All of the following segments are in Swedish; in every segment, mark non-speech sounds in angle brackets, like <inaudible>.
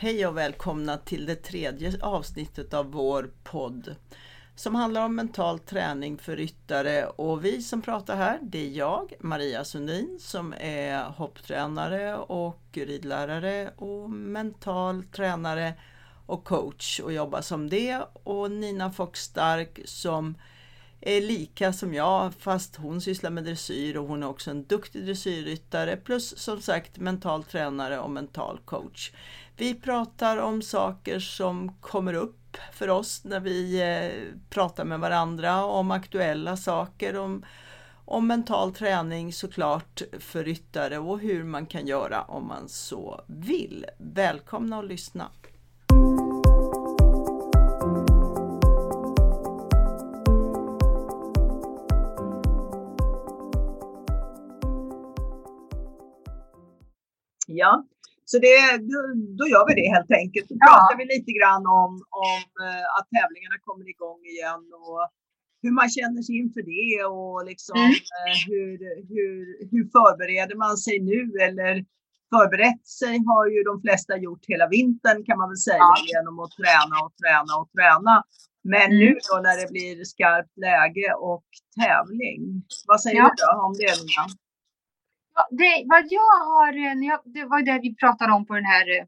Hej och välkomna till det tredje avsnittet av vår podd som handlar om mental träning för ryttare. Och vi som pratar här det är jag, Maria Sundin som är hopptränare och ridlärare och mental tränare och coach och jobbar som det. Och Nina Fox Stark som är lika som jag fast hon sysslar med dressyr och hon är också en duktig dressyrryttare plus som sagt mental tränare och mental coach. Vi pratar om saker som kommer upp för oss när vi eh, pratar med varandra om aktuella saker, om, om mental träning såklart för ryttare och hur man kan göra om man så vill. Välkomna att lyssna! Ja, så det, då, då gör vi det helt enkelt. Då ja. pratar vi lite grann om, om uh, att tävlingarna kommer igång igen och hur man känner sig inför det och liksom, mm. uh, hur, hur, hur förbereder man sig nu eller förberett sig har ju de flesta gjort hela vintern kan man väl säga ja. genom att träna och träna och träna. Men mm. nu då när det blir skarpt läge och tävling, vad säger ja. du då om det Nina? Det, vad jag har, eh, jag, det var det vi pratade om på den här eh,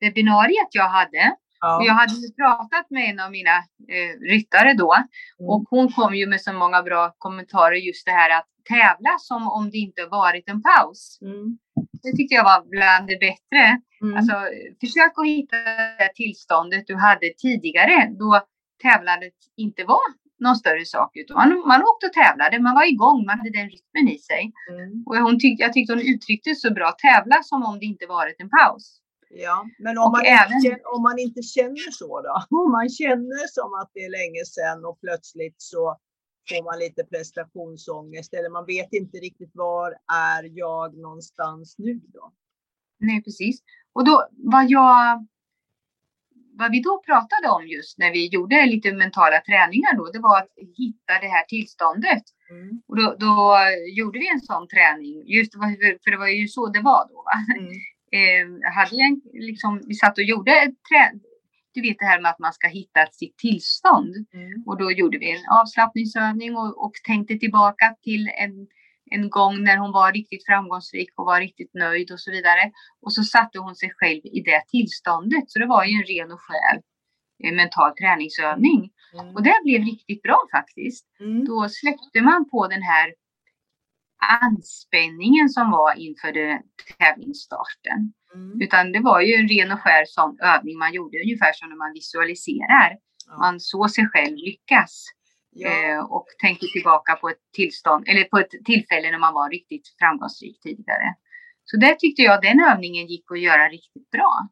webbinariet jag hade. Ja. Jag hade pratat med en av mina eh, ryttare då mm. och hon kom ju med så många bra kommentarer just det här att tävla som om det inte varit en paus. Mm. Det tyckte jag var bland det bättre. Mm. Alltså, försök att hitta det tillståndet du hade tidigare då tävlandet inte var någon större sak. Utan man, man åkte och tävlade, man var igång, man hade den rytmen i sig. Mm. Och hon tyck, jag tyckte hon uttryckte så bra, tävla som om det inte varit en paus. Ja, men om man, även, inte, om man inte känner så då? <laughs> Om man känner som att det är länge sedan och plötsligt så får man lite prestationsångest eller man vet inte riktigt var är jag någonstans nu då? Nej, precis. Och då vad jag vad vi då pratade om just när vi gjorde lite mentala träningar då, det var att hitta det här tillståndet. Mm. Och då, då, gjorde vi en sån träning, just för det var ju så det var då. Mm. <laughs> eh, hade en, liksom, vi satt och gjorde trä, du vet det här med att man ska hitta sitt tillstånd. Mm. Och då gjorde vi en avslappningsövning och, och tänkte tillbaka till en en gång när hon var riktigt framgångsrik och var riktigt nöjd och så vidare. Och så satte hon sig själv i det tillståndet. Så det var ju en ren och skär eh, mental träningsövning. Mm. Och det blev riktigt bra faktiskt. Mm. Då släppte man på den här anspänningen som var inför det, tävlingsstarten. Mm. Utan det var ju en ren och skär sån övning man gjorde, ungefär som när man visualiserar. Ja. Man såg sig själv lyckas. Ja. Eh, och tänker tillbaka på ett tillstånd eller på ett tillfälle när man var riktigt framgångsrik tidigare. Så det tyckte jag den övningen gick att göra riktigt bra.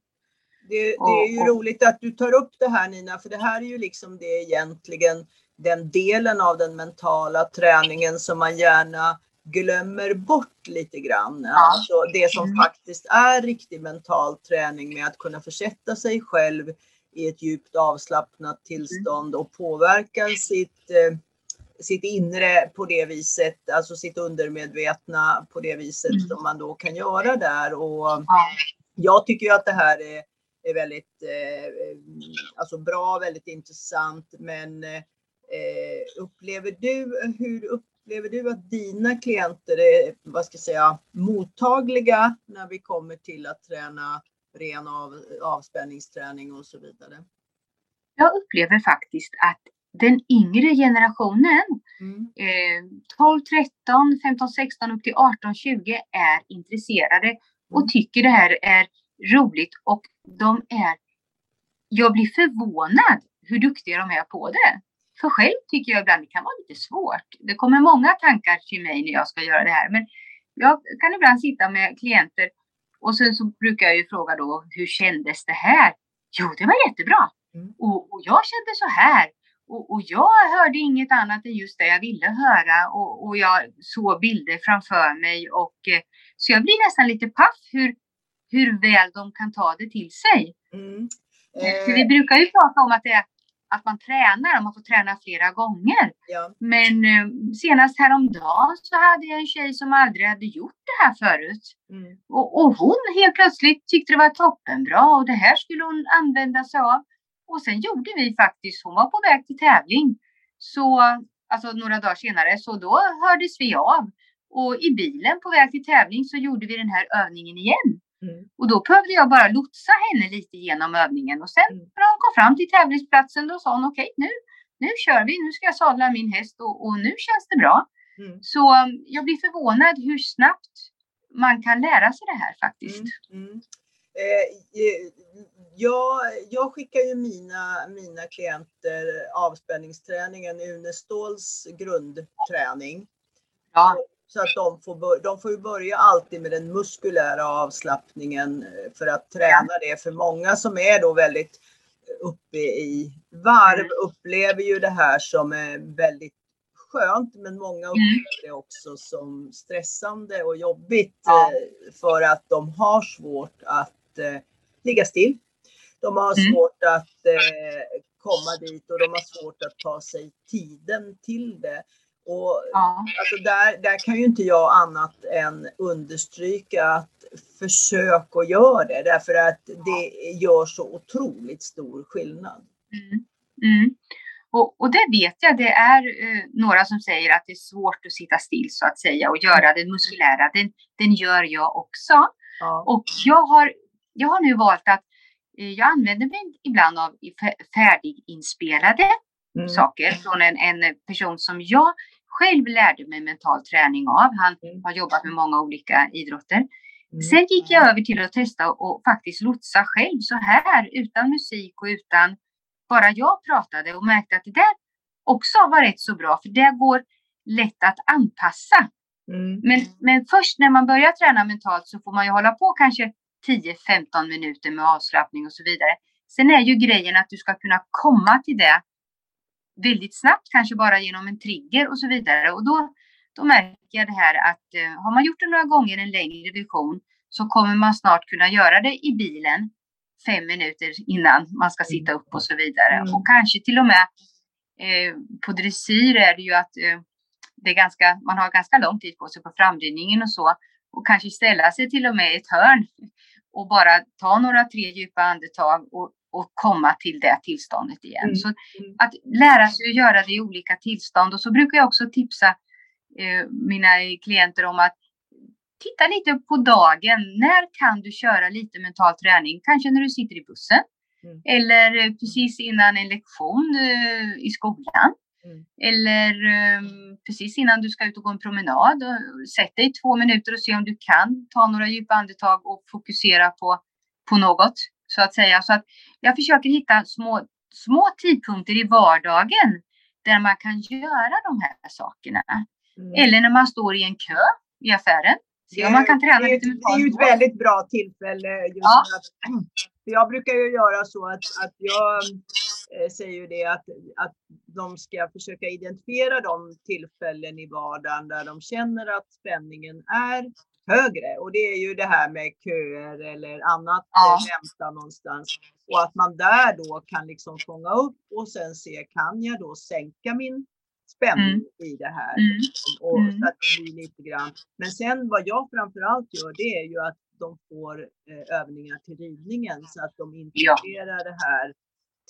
Det, det är ju och, roligt att du tar upp det här Nina, för det här är ju liksom det egentligen den delen av den mentala träningen som man gärna glömmer bort lite grann. Ja. Alltså det som mm. faktiskt är riktig mental träning med att kunna försätta sig själv i ett djupt avslappnat tillstånd och påverkar sitt, eh, sitt inre på det viset, alltså sitt undermedvetna på det viset mm. som man då kan göra där. Och jag tycker ju att det här är, är väldigt eh, alltså bra, väldigt intressant. Men eh, upplever du, hur upplever du att dina klienter är, vad ska jag säga, mottagliga när vi kommer till att träna ren av, avspänningsträning och så vidare? Jag upplever faktiskt att den yngre generationen, mm. eh, 12, 13, 15, 16 upp till 18, 20 är intresserade mm. och tycker det här är roligt och de är, jag blir förvånad hur duktiga de är på det. För själv tycker jag ibland det kan vara lite svårt. Det kommer många tankar till mig när jag ska göra det här, men jag kan ibland sitta med klienter och sen så brukar jag ju fråga då, hur kändes det här? Jo, det var jättebra. Mm. Och, och, jag kände så här. Och, och, jag hörde inget annat än just det jag ville höra och, och jag såg bilder framför mig. Och, eh, så jag blir nästan lite paff hur, hur väl de kan ta det till sig. Mm. Eh. Vi brukar ju prata om att det är att man tränar och man får träna flera gånger. Ja. Men eh, senast häromdagen så hade jag en tjej som aldrig hade gjort det här förut. Mm. Och, och hon helt plötsligt tyckte det var toppenbra och det här skulle hon använda sig av. Och sen gjorde vi faktiskt, hon var på väg till tävling. Så, alltså några dagar senare, så då hördes vi av. Och i bilen på väg till tävling så gjorde vi den här övningen igen. Mm. Och då behövde jag bara lotsa henne lite genom övningen. Och sen Mm. när hon kom fram till tävlingsplatsen då sa hon okej nu, nu kör vi, nu ska jag sadla min häst och, och nu känns det bra. Mm. Så um, jag blir förvånad hur snabbt man kan lära sig det här faktiskt. Mm, mm. Eh, eh, jag, jag skickar ju mina, mina klienter avspänningsträningen, Une Ståhls grundträning. Ja. Så att de får, de får ju börja alltid med den muskulära avslappningen eh, för att träna det. För många som är då väldigt uppe i varv Mm. upplever ju det här som är väldigt skönt men många upplever det också som stressande och jobbigt Ja. eh, för att de har svårt att eh, ligga still. De har Mm. svårt att eh, komma dit och de har svårt att ta sig tiden till det. Och Ja. alltså där, där kan ju inte jag annat än understryka att försök att göra det därför att det gör så otroligt stor skillnad. Mm. Mm. Och, och det vet jag, det är eh, några som säger att det är svårt att sitta still så att säga och göra den muskulära. Den, den gör jag också. Ja. Och jag har, jag har nu valt att eh, jag använder mig ibland av fä- färdiginspelade Mm. saker från en, en person som jag själv lärde mig mental träning av. Han Mm. har jobbat med många olika idrotter. Mm. Sen gick jag över till att testa och faktiskt lotsa själv så här utan musik och utan bara jag pratade och märkte att det där också var rätt så bra för det går lätt att anpassa. Mm. Men, men först när man börjar träna mentalt så får man ju hålla på kanske 10-15 minuter med avslappning och så vidare. Sen är ju grejen att du ska kunna komma till det väldigt snabbt, kanske bara genom en trigger och så vidare. Och då, då märker jag det här att eh, har man gjort det några gånger en längre version så kommer man snart kunna göra det i bilen fem minuter innan man ska sitta upp och så vidare. Mm. Och kanske till och med eh, på dressyr är det ju att eh, det är ganska, man har ganska lång tid på sig på framridningen och så. Och kanske ställa sig till och med i ett hörn och bara ta några tre djupa andetag och, och komma till det tillståndet igen. Mm. Så Mm. att lära sig att göra det i olika tillstånd. Och så brukar jag också tipsa eh, mina klienter om att titta lite på dagen. När kan du köra lite mental träning? Kanske när du sitter i bussen. Mm. Eller eh, precis innan en lektion eh, i skolan. Mm. Eller eh, precis innan du ska ut och gå en promenad. Och sätt dig två minuter och se om du kan ta några djupa andetag och fokusera på, på något. Så att säga. Så att jag försöker hitta små, små tidpunkter i vardagen där man kan göra de här sakerna. Mm. Eller när man står i en kö i affären. Se om man kan träna det, är- lite det är mentalt ju ett väldigt bra tillfälle. Just Ja. att, jag brukar ju göra så att, att jag eh, säger ju det att, att de ska försöka identifiera de tillfällen i vardagen där de känner att spänningen är högre. Och det är ju det här med köer eller annat, Ja. eh, vänta någonstans. Och att man där då kan liksom fånga upp och sen se, kan jag då sänka min spänning i det här? Mm. Och Mm. så att det blir lite grann. Men sen vad jag framförallt gör det är ju att de får eh, övningar till ridningen så att de integrerar det här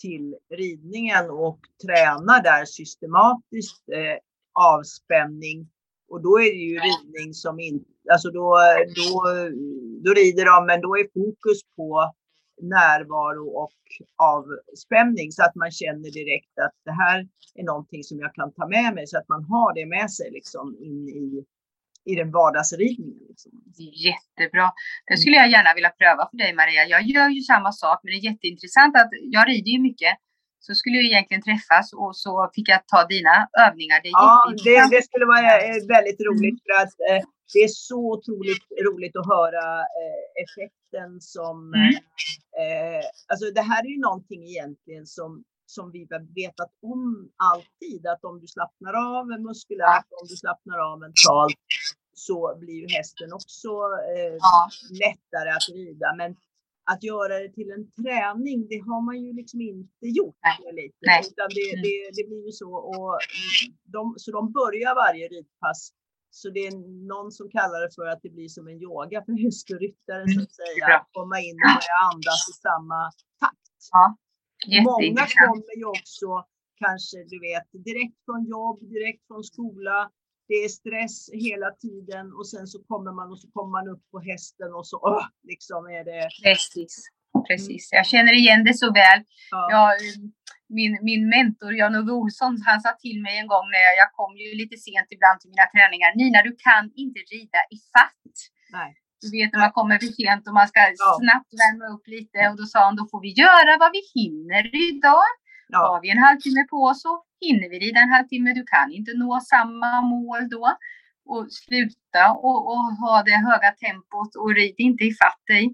till ridningen och tränar där systematiskt eh, avspänning. Och då är det ju ridning som inte, alltså då, då, då rider de men då är fokus på närvaro och avspänning så att man känner direkt att det här är någonting som jag kan ta med mig så att man har det med sig liksom in i, i den vardagsridningen. Liksom. Jättebra. Det skulle jag gärna vilja pröva för dig Maria. Jag gör ju samma sak men det är jätteintressant att jag rider ju mycket. Så skulle vi egentligen träffas och så fick jag ta dina övningar. Det Ja, det, det skulle vara eh, väldigt roligt för att eh, det är så otroligt roligt att höra eh, effekten som... Mm. Eh, alltså det här är ju någonting egentligen som, som vi har vetat om alltid. Att om du slappnar av muskulärt, om du slappnar av mentalt så blir ju hästen också eh, Ja. lättare att rida. Men att göra det till en träning, det har man ju liksom inte gjort. Nej. Lite, Nej. Utan det, Mm. det, det blir ju så. Och de, så de börjar varje ridpass. Så det är någon som kallar det för att det blir som en yoga för häst och ryttare så Mm. att säga. Bra. Att komma in och börja andas i samma takt. Många Jätteintressant. kommer ju också kanske, du vet, direkt från jobb, direkt från skola. Det är stress hela tiden och sen så kommer man och så kommer man upp på hästen och så åh, liksom är det. Precis. Precis. Jag känner igen det så väl. Ja, Jag, min, min mentor Jan-Ove Olsson, han sa till mig en gång när jag, jag kom ju lite sent ibland till mina träningar. Nina, du kan inte rida i fatt. nej. Du vet när man kommer för sent och man ska Ja. snabbt värma upp lite och då sa han då får vi göra vad vi hinner idag. Ja, Har vi en halvtimme på oss så hinner vi rida en halvtimme. Du kan inte nå samma mål då. Och sluta och, och ha det höga tempot och rid inte i fatt dig.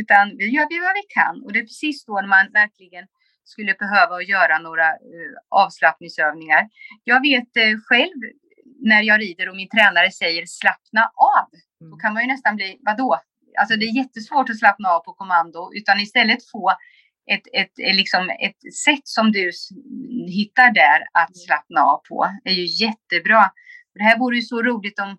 Utan vi gör vi vad vi kan. Och det är precis då man verkligen skulle behöva göra några eh, avslappningsövningar. Jag vet eh, själv när jag rider och min tränare säger slappna av. Då Mm. kan man ju nästan bli, vadå? Alltså det är jättesvårt att slappna av på kommando utan istället få ett, ett, liksom ett sätt som du hittar där att slappna av på är ju jättebra. Det här vore ju så roligt om,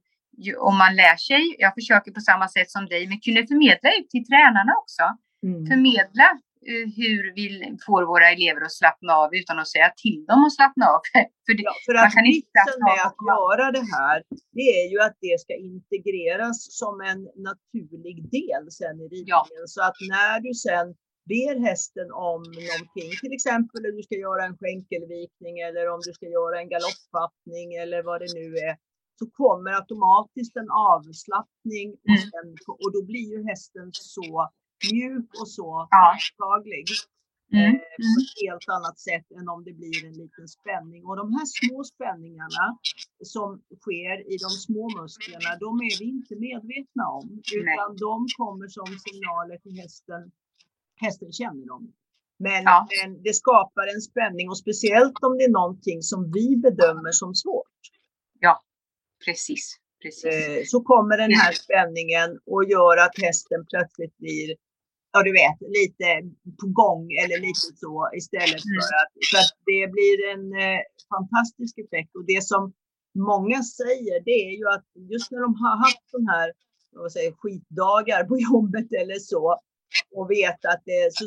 om man lär sig, jag försöker på samma sätt som dig, men kunde förmedla ut till tränarna också. Mm. Förmedla eh, hur vi får våra elever att slappna av utan att säga till dem att slappna av. <laughs> För det, Ja, för man att kan inte slappna med av att göra det här, det är ju att det ska integreras som en naturlig del sen i ridningen. Så att när du sen ber hästen om någonting, till exempel om du ska göra en skänkelvikning eller om du ska göra en galoppfattning eller vad det nu är, så kommer automatiskt en avslappning och, Mm. sen, och då blir ju hästen så mjuk och så Ja. mottaglig Mm. eh, på ett helt annat sätt än om det blir en liten spänning. Och de här små spänningarna som sker i de små musklerna, de är vi inte medvetna om. Utan de kommer som signaler till hästen. Hästen känner dem. Men, Ja. men det skapar en spänning och speciellt om det är någonting som vi bedömer som svårt. Precis, precis. Eh, så kommer den här spänningen och gör att hästen plötsligt blir, ja du vet, lite på gång eller lite så istället Mm. för att, för att det blir en eh, fantastisk effekt. Och det som många säger det är ju att just när de har haft de här vad säger, skitdagar på jobbet eller så och vet att det, så,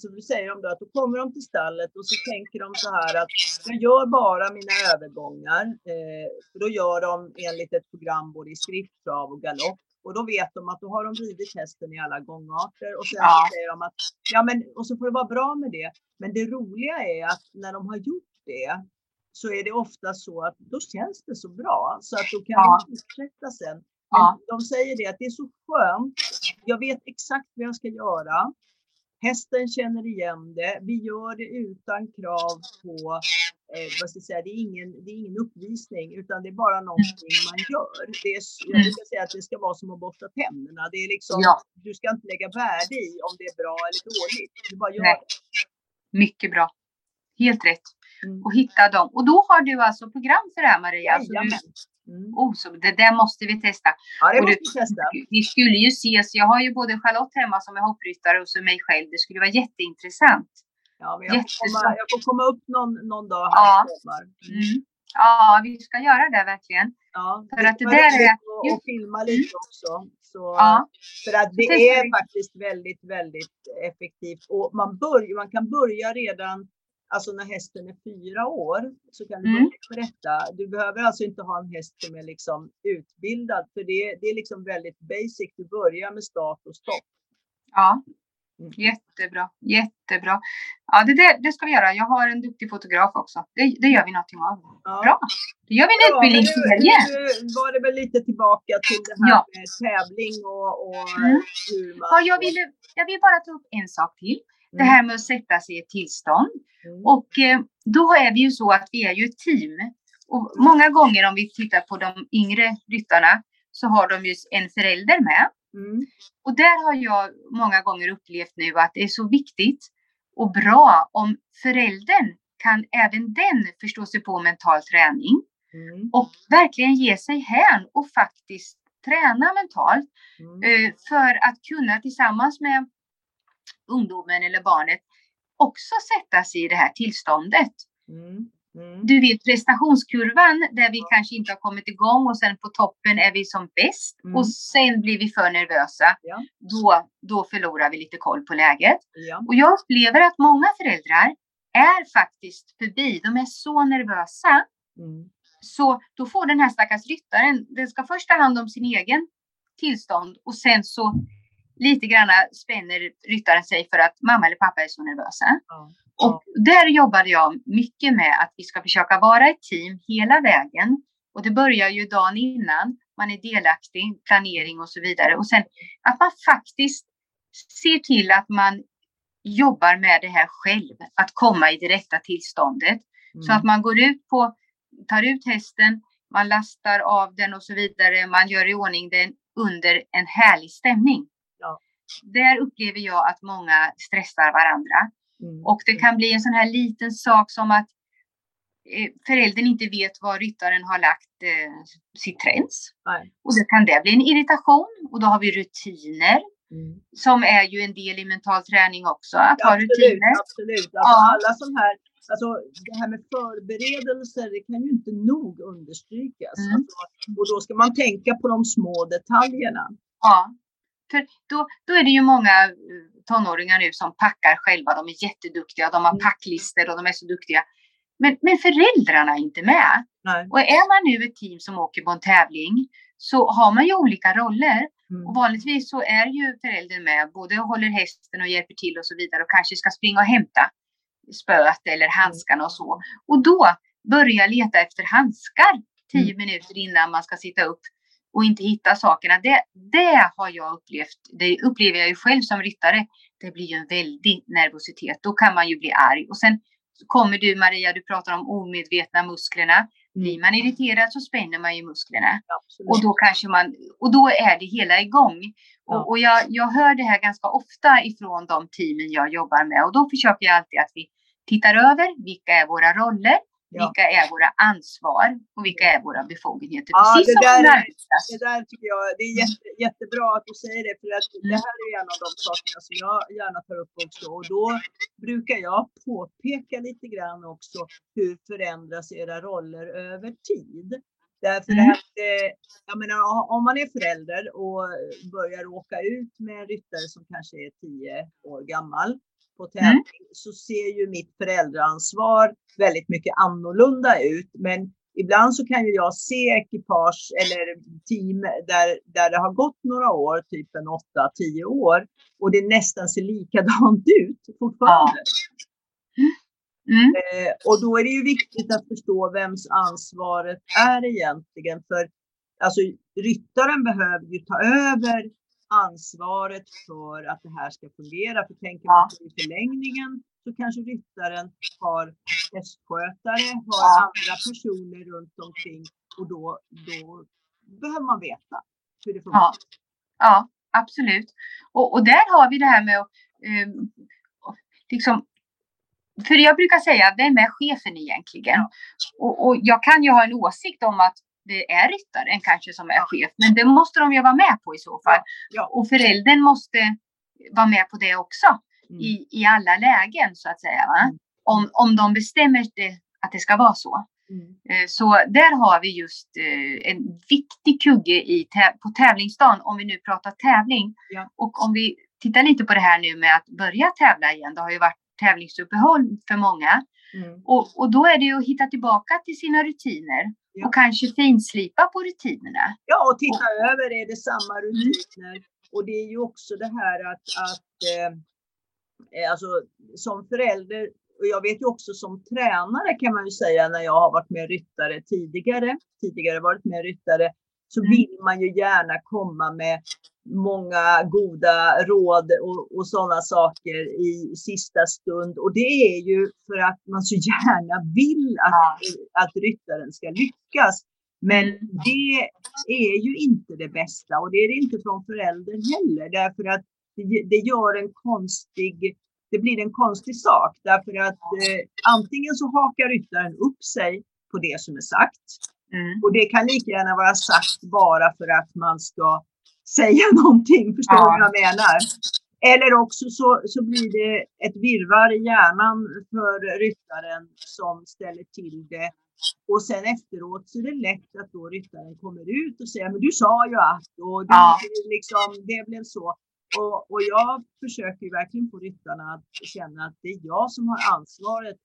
så säger de då att då kommer de till stallet och så tänker de så här att jag gör bara mina övergångar. Eh, för då gör de enligt ett program både i skrift, trav och galopp. Och då vet de att då har de ridit hästen i alla gångarter och sen Ja. säger de att ja men och så får det vara bra med det. Men det roliga är att när de har gjort det så är det ofta så att då känns det så bra så att då kan Ja. de fortsätta sen. Men Ja. de säger det att det är så skönt. Jag vet exakt vad jag ska göra. Hästen känner igen det. Vi gör det utan krav på, eh, vad ska jag säga, det är, ingen, det är ingen uppvisning utan det är bara någonting man gör. Det är, jag Mm. brukar säga att det ska vara som att borsta tänderna. Det är liksom, Ja. Du ska inte lägga värde i om det är bra eller dåligt. Du bara gör Nej. det. Mycket bra. Helt rätt. Mm. Och hitta dem. Och då har du alltså program för det här Maria. Alltså du, Jajamän. Mm. oh, så det där måste vi testa. Ja, det och måste du- vi testa. Vi skulle ju ses. Jag har ju både Charlotte hemma som är hoppryttare och så mig själv. Det skulle vara jätteintressant. Ja, men jag, får komma, jag får komma upp någon, någon dag här Ja. sommar. Mm. Ja, vi ska göra det verkligen. Ja, För det att det där är- att- att filma lite också. Så, Ja, För att det är faktiskt väldigt, väldigt effektivt. Och man, börjar, man kan börja redan alltså när hästen är fyra år. Så kan du Mm. detta. Du behöver alltså inte ha en häst som är liksom utbildad. För det, det är liksom väldigt basic. Du börjar med start och stopp. ja. Mm. Jättebra, jättebra. Ja, det, där, det ska vi göra. Jag har en duktig fotograf också. Det, det gör vi någonting av. Ja. Bra. Då gör vi en Ja, utbildningsserie. nu, nu var det väl lite tillbaka till det här Ja. med tävling och, och Mm. hur man... Ja, jag, ville, jag vill bara ta upp en sak till. Det Mm. här med att sätta sig i ett tillstånd. Mm. Och eh, då är vi ju så att vi är ju ett team. Och många gånger om vi tittar på de yngre ryttarna så har de ju en förälder med. Mm. Och där har jag många gånger upplevt nu att det är så viktigt och bra om föräldern kan även den förstå sig på mental träning Mm. och verkligen ge sig hän och faktiskt träna mentalt Mm. eh, för att kunna tillsammans med ungdomen eller barnet också sätta sig i det här tillståndet. Mm. Mm. Du vet prestationskurvan där vi kanske inte har kommit igång och sen på toppen är vi som bäst mm. och sen blir vi för nervösa. Ja. Då, då förlorar vi lite koll på läget. Ja. Och jag upplever att många föräldrar är faktiskt förbi. De är så nervösa. Mm. Så då får den här stackars ryttaren, den ska först ta hand om sin egen tillstånd och sen så lite grann spänner ryttaren sig för att mamma eller pappa är så nervösa. Ja. Och där jobbade jag mycket med att vi ska försöka vara ett team hela vägen. Och det börjar ju dagen innan. Man är delaktig, planering och så vidare. Och sen att man faktiskt ser till att man jobbar med det här själv. Att komma i det rätta tillståndet. Mm. Så att man går ut på, tar ut hästen, man lastar av den och så vidare. Man gör i ordning den under en härlig stämning. Ja. Där upplever jag att många stressar varandra. Mm. Och det kan bli en sån här liten sak som att eh, föräldern inte vet var ryttaren har lagt eh, sitt träns. Nej. Och då kan det bli en irritation och då har vi rutiner. Mm. Som är ju en del i mental träning också, att ja, ha absolut, rutiner. Absolut, alltså ja. alla sån här, alltså det här med förberedelser, det kan ju inte nog understrykas. Mm. Alltså, och då ska man tänka på de små detaljerna. Ja, för då, då är det ju många eh, tonåringar nu som packar själva. De är jätteduktiga, de har mm. packlistor och de är så duktiga. Men, men föräldrarna är inte med. Nej. Och är man nu ett team som åker på en tävling så har man ju olika roller. Mm. Och vanligtvis så är ju föräldern med, både håller hästen och hjälper till och så vidare och kanske ska springa och hämta spöet eller handskarna och så. Och då börja leta efter handskar tio mm. minuter innan man ska sitta upp och inte hitta sakerna. Det, det har jag upplevt. Det upplever jag ju själv som ryttare. Det blir ju en väldig nervositet. Då kan man ju bli arg. Och sen kommer du Maria, du pratar om omedvetna musklerna. Mm. Blir man irriterad så spänner man ju musklerna. Absolut. Och då kanske man, och då är det hela igång. Ja. Och, och jag, jag hör det här ganska ofta ifrån de teamen jag jobbar med. Och då försöker jag alltid att vi tittar över vilka är våra roller? Ja. Vilka är våra ansvar och vilka är våra befogenheter? Ja, Precis det, där, är, det där tycker jag det är jätte, jättebra att du säger det, för att det här är en av de sakerna som jag gärna tar upp också. Och då brukar jag påpeka lite grann också hur förändras era roller över tid? Därför mm. att, eh, jag menar, om man är förälder och börjar åka ut med en ryttare som kanske är tio år gammal, på tävling mm. så ser ju mitt föräldraansvar väldigt mycket annorlunda ut. Men ibland så kan ju jag se ekipage eller team där, där det har gått några år, typ en 8-10 år och det nästan ser likadant <laughs> ut fortfarande. Ja. Mm. Eh, och då är det ju viktigt att förstå vems ansvaret är egentligen. För alltså, ryttaren behöver ju ta över ansvaret för att det här ska fungera. För tänker man på i förlängningen så kanske ryttaren har hästskötare, har andra personer runt omkring och då, då behöver man veta hur det funkar. Ja, ja absolut. Och, och där har vi det här med att um, liksom för jag brukar säga, vem är chefen egentligen? Ja. Och, och, jag kan ju ha en åsikt om att det är ryttaren kanske som är chef, men det måste de ju vara med på i så fall. Ja. Och föräldern måste vara med på det också mm. i, i alla lägen så att säga. Mm. Om, om de bestämmer det, att det ska vara så. Mm. Eh, så där har vi just eh, en viktig kugge i, på tävlingsdagen om vi nu pratar tävling. Ja. Och om vi tittar lite på det här nu med att börja tävla igen. Det har ju varit tävlingsuppehåll för många. Mm. Och, och då är det ju att hitta tillbaka till sina rutiner ja. och kanske finslipa på rutinerna. Ja, och titta och, över, är det samma rutiner? Mm. Och det är ju också det här att, att eh, eh, alltså som förälder, och jag vet ju också som tränare kan man ju säga när jag har varit med ryttare tidigare, tidigare varit med ryttare, så mm. vill man ju gärna komma med många goda råd och, och sådana saker i sista stund. Och det är ju för att man så gärna vill att, att ryttaren ska lyckas. Men det är ju inte det bästa och det är det inte från föräldern heller därför att det, det gör en konstig det blir en konstig sak därför att eh, antingen så hakar ryttaren upp sig på det som är sagt. Mm. Och det kan lika gärna vara sagt bara för att man ska säga <laughs> någonting, förstår du ja. vad jag menar? Eller också så, så blir det ett virvar i hjärnan för ryttaren som ställer till det. Och sen efteråt så är det lätt att då ryttaren kommer ut och säger, men du sa ju att, och det, ja. liksom, det blev så. Och, och jag försöker verkligen få ryttarna att känna att det är jag som har ansvaret.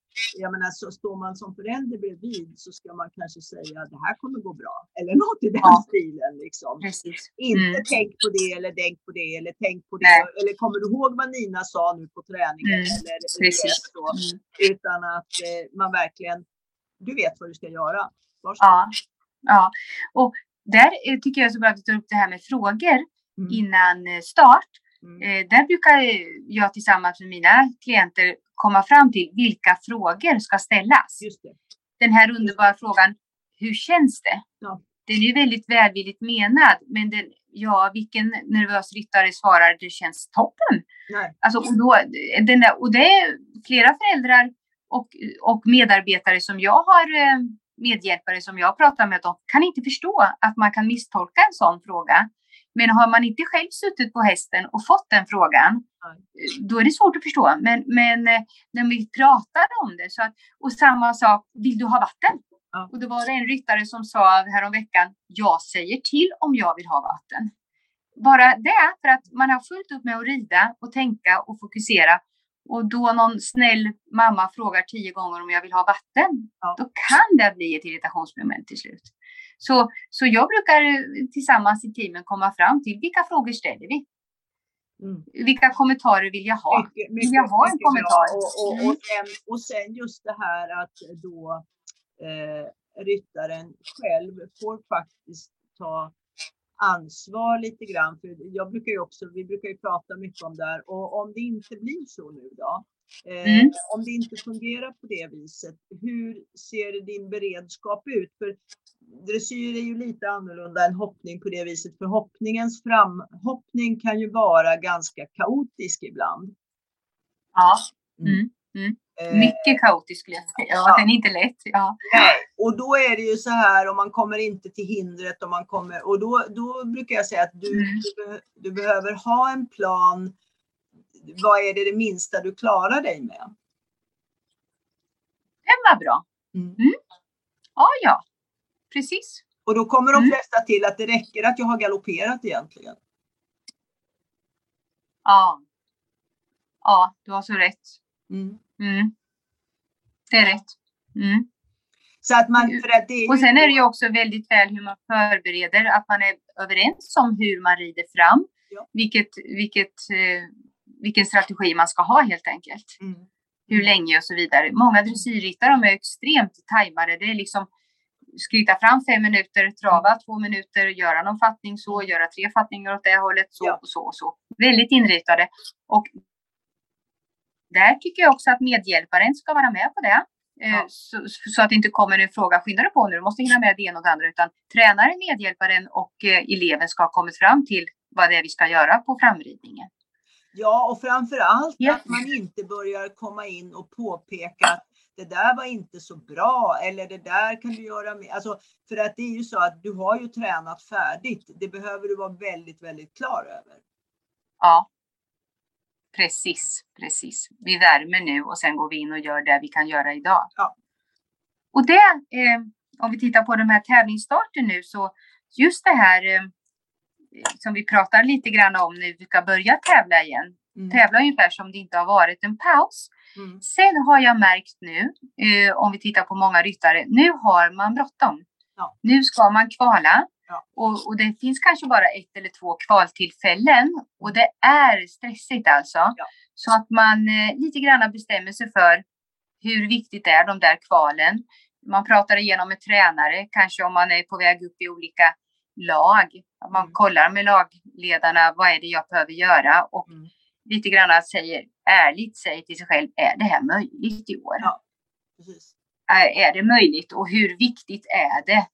Jag menar, så står man som förälder bredvid så ska man kanske säga att det här kommer gå bra. Eller något i den ja. stilen. Liksom. Precis. Inte mm. tänk på det eller tänk på det eller tänk på det. Nej. Eller kommer du ihåg vad Nina sa nu på träningen? Mm. Eller, Precis. Så, mm. Utan att eh, man verkligen, du vet vad du ska göra. Varsågod. Ja. ja, och där tycker jag så bra att du tar upp det här med frågor mm. innan eh, start. Mm. Eh, där brukar jag tillsammans med mina klienter komma fram till vilka frågor ska ställas. Den här underbara frågan, hur känns det? Ja. Den är ju väldigt välvilligt menad, men den, ja, vilken nervös ryttare svarar det känns toppen? Nej. Alltså, och, då, den där, och det är flera föräldrar och, och medarbetare som jag har eh, medhjälpare som jag pratar med, de kan inte förstå att man kan misstolka en sån fråga. Men har man inte själv suttit på hästen och fått den frågan, då är det svårt att förstå. Men, men eh, när vi pratar om det, så att, och samma sak, vill du ha vatten? Ja. Och då var det en ryttare som sa häromveckan, jag säger till om jag vill ha vatten. Bara det, för att man har fullt upp med att rida och tänka och fokusera. Och då någon snäll mamma frågar tio gånger om jag vill ha vatten, ja. då kan det bli ett irritationsmoment till slut. Så, så jag brukar eh, tillsammans i teamen komma fram till vilka frågor ställer vi? Mm. Vilka kommentarer vill jag ha? Mycket, mycket, vill jag ha en kommentar? Och, och, och, mm. sen, och sen just det här att då eh, ryttaren själv får faktiskt ta ansvar lite grann. För jag brukar ju också, vi brukar ju prata mycket om det här och om det inte blir så nu då, Eh, mm. Om det inte fungerar på det viset, hur ser din beredskap ut? För dressyr är ju lite annorlunda än hoppning på det viset, för hoppningens framhoppning kan ju vara ganska kaotisk ibland. Ja. Mm. mm. Mm. Eh, Mycket kaotisk skulle jag säga. Ja, Den är inte lätt. Ja. Nej. Och då är det ju så här om man kommer inte till hindret och man kommer och då, då brukar jag säga att du, mm. du, du behöver ha en plan vad är det, det minsta du klarar dig med? Den var bra. Mm. Mm. Ja, ja, precis. Och då kommer de mm. flesta till att det räcker att jag har galopperat egentligen. Ja. Ja, du har så rätt. Mm. Mm. Det är rätt. Så att man, för att det är och sen är det ju också väldigt väl hur man förbereder, att man är överens om hur man rider fram. Ja. Vilket, vilket eh, vilken strategi man ska ha helt enkelt. Mm. Hur länge och så vidare. Många dressyrryttare är extremt tajmade. Det är liksom skritta fram fem minuter, trava två minuter, göra någon fattning så, göra tre fattningar åt det hållet, så ja. och så och så. Väldigt inritade. Och där tycker jag också att medhjälparen ska vara med på det. Eh, ja. Så, så, att det inte kommer en fråga, skynda dig på nu, du måste hinna med det ena och det andra. Utan tränaren, medhjälparen och eh, eleven ska ha kommit fram till vad det är vi ska göra på framridningen. Ja, och framför allt ja. att man inte börjar komma in och påpeka att det där var inte så bra eller det där kan du göra mer. Alltså, för att det är ju så att du har ju tränat färdigt. Det behöver du vara väldigt, väldigt klar över. Ja, precis, precis. Vi värmer nu och sen går vi in och gör det vi kan göra idag. Ja. Och det, eh, om vi tittar på de här tävlingsstarten nu, så just det här eh, som vi pratar lite grann om när vi ska börja tävla igen. Mm. Tävla ungefär som det inte har varit en paus. Mm. Sen har jag märkt nu, eh, om vi tittar på många ryttare, nu har man bråttom. Ja. Nu ska man kvala. Ja. Och, och, det finns kanske bara ett eller två kvaltillfällen och det är stressigt alltså. Ja. Så att man eh, lite grann bestämmer sig för hur viktigt är de där kvalen. Man pratar igenom med tränare, kanske om man är på väg upp i olika lag. Att man mm. kollar med lagledarna, vad är det jag behöver göra? Och mm. lite grann säger, ärligt säger till sig själv, är det här möjligt i år? Ja, precis. Är, det möjligt och hur viktigt är det?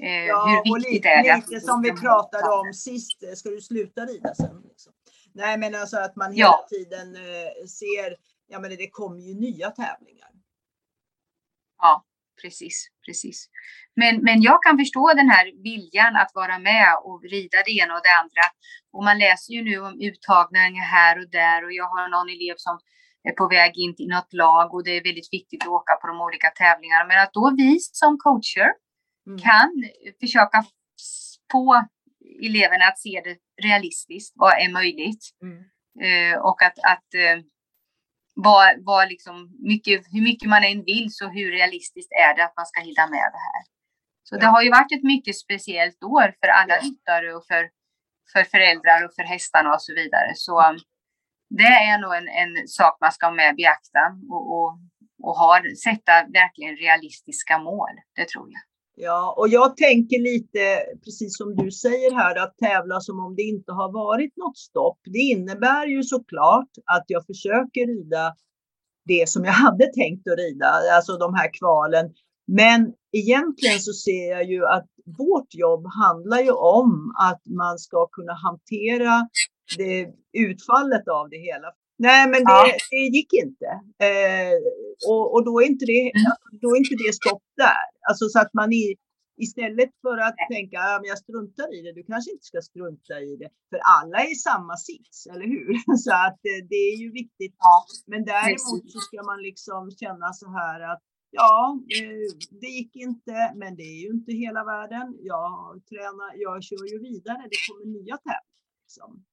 Eh, ja, hur viktigt lite, är det? Lite som vi pratade om sist, ska du sluta rida sen? Liksom. Nej, men alltså att man hela ja. tiden eh, ser, ja men det kommer ju nya tävlingar. Ja, precis, precis. Men, men jag kan förstå den här viljan att vara med och rida det ena och det andra. Och man läser ju nu om uttagningar här och där och jag har någon elev som är på väg in i något lag och det är väldigt viktigt att åka på de olika tävlingarna. Men att då vi som coacher mm. kan försöka få eleverna att se det realistiskt. Vad är möjligt? Mm. Uh, och att, att uh, vad, vad liksom mycket, hur mycket man än vill så hur realistiskt är det att man ska hinna med det här? Så det har ju varit ett mycket speciellt år för alla ryttare och för, för föräldrar och för hästarna och så vidare. Så um, det är nog en, en sak man ska ha med beakta och, och, och har, sätta verkligen realistiska mål. Det tror jag. Ja, och jag tänker lite, precis som du säger här, att tävla som om det inte har varit något stopp. Det innebär ju såklart att jag försöker rida det som jag <laughs> hade tänkt att rida, alltså de här kvalen. Men egentligen så ser jag ju att vårt jobb handlar ju om att man ska kunna hantera det, utfallet av det hela. Nej, men det, ja. det gick inte. Eh, och, och då, är inte det, mm. då är inte det stopp där. Alltså så att man i, istället för att tänka att ja, jag struntar i det, du kanske inte ska strunta i det. För alla är i samma sits, eller hur? <laughs> Så att eh, det är ju viktigt. Ja. Men däremot så ska man liksom känna så här att ja, eh, det gick inte, men det är ju inte hela världen. Jag tränar, jag kör ju vidare, det kommer nya tävlingar. Liksom.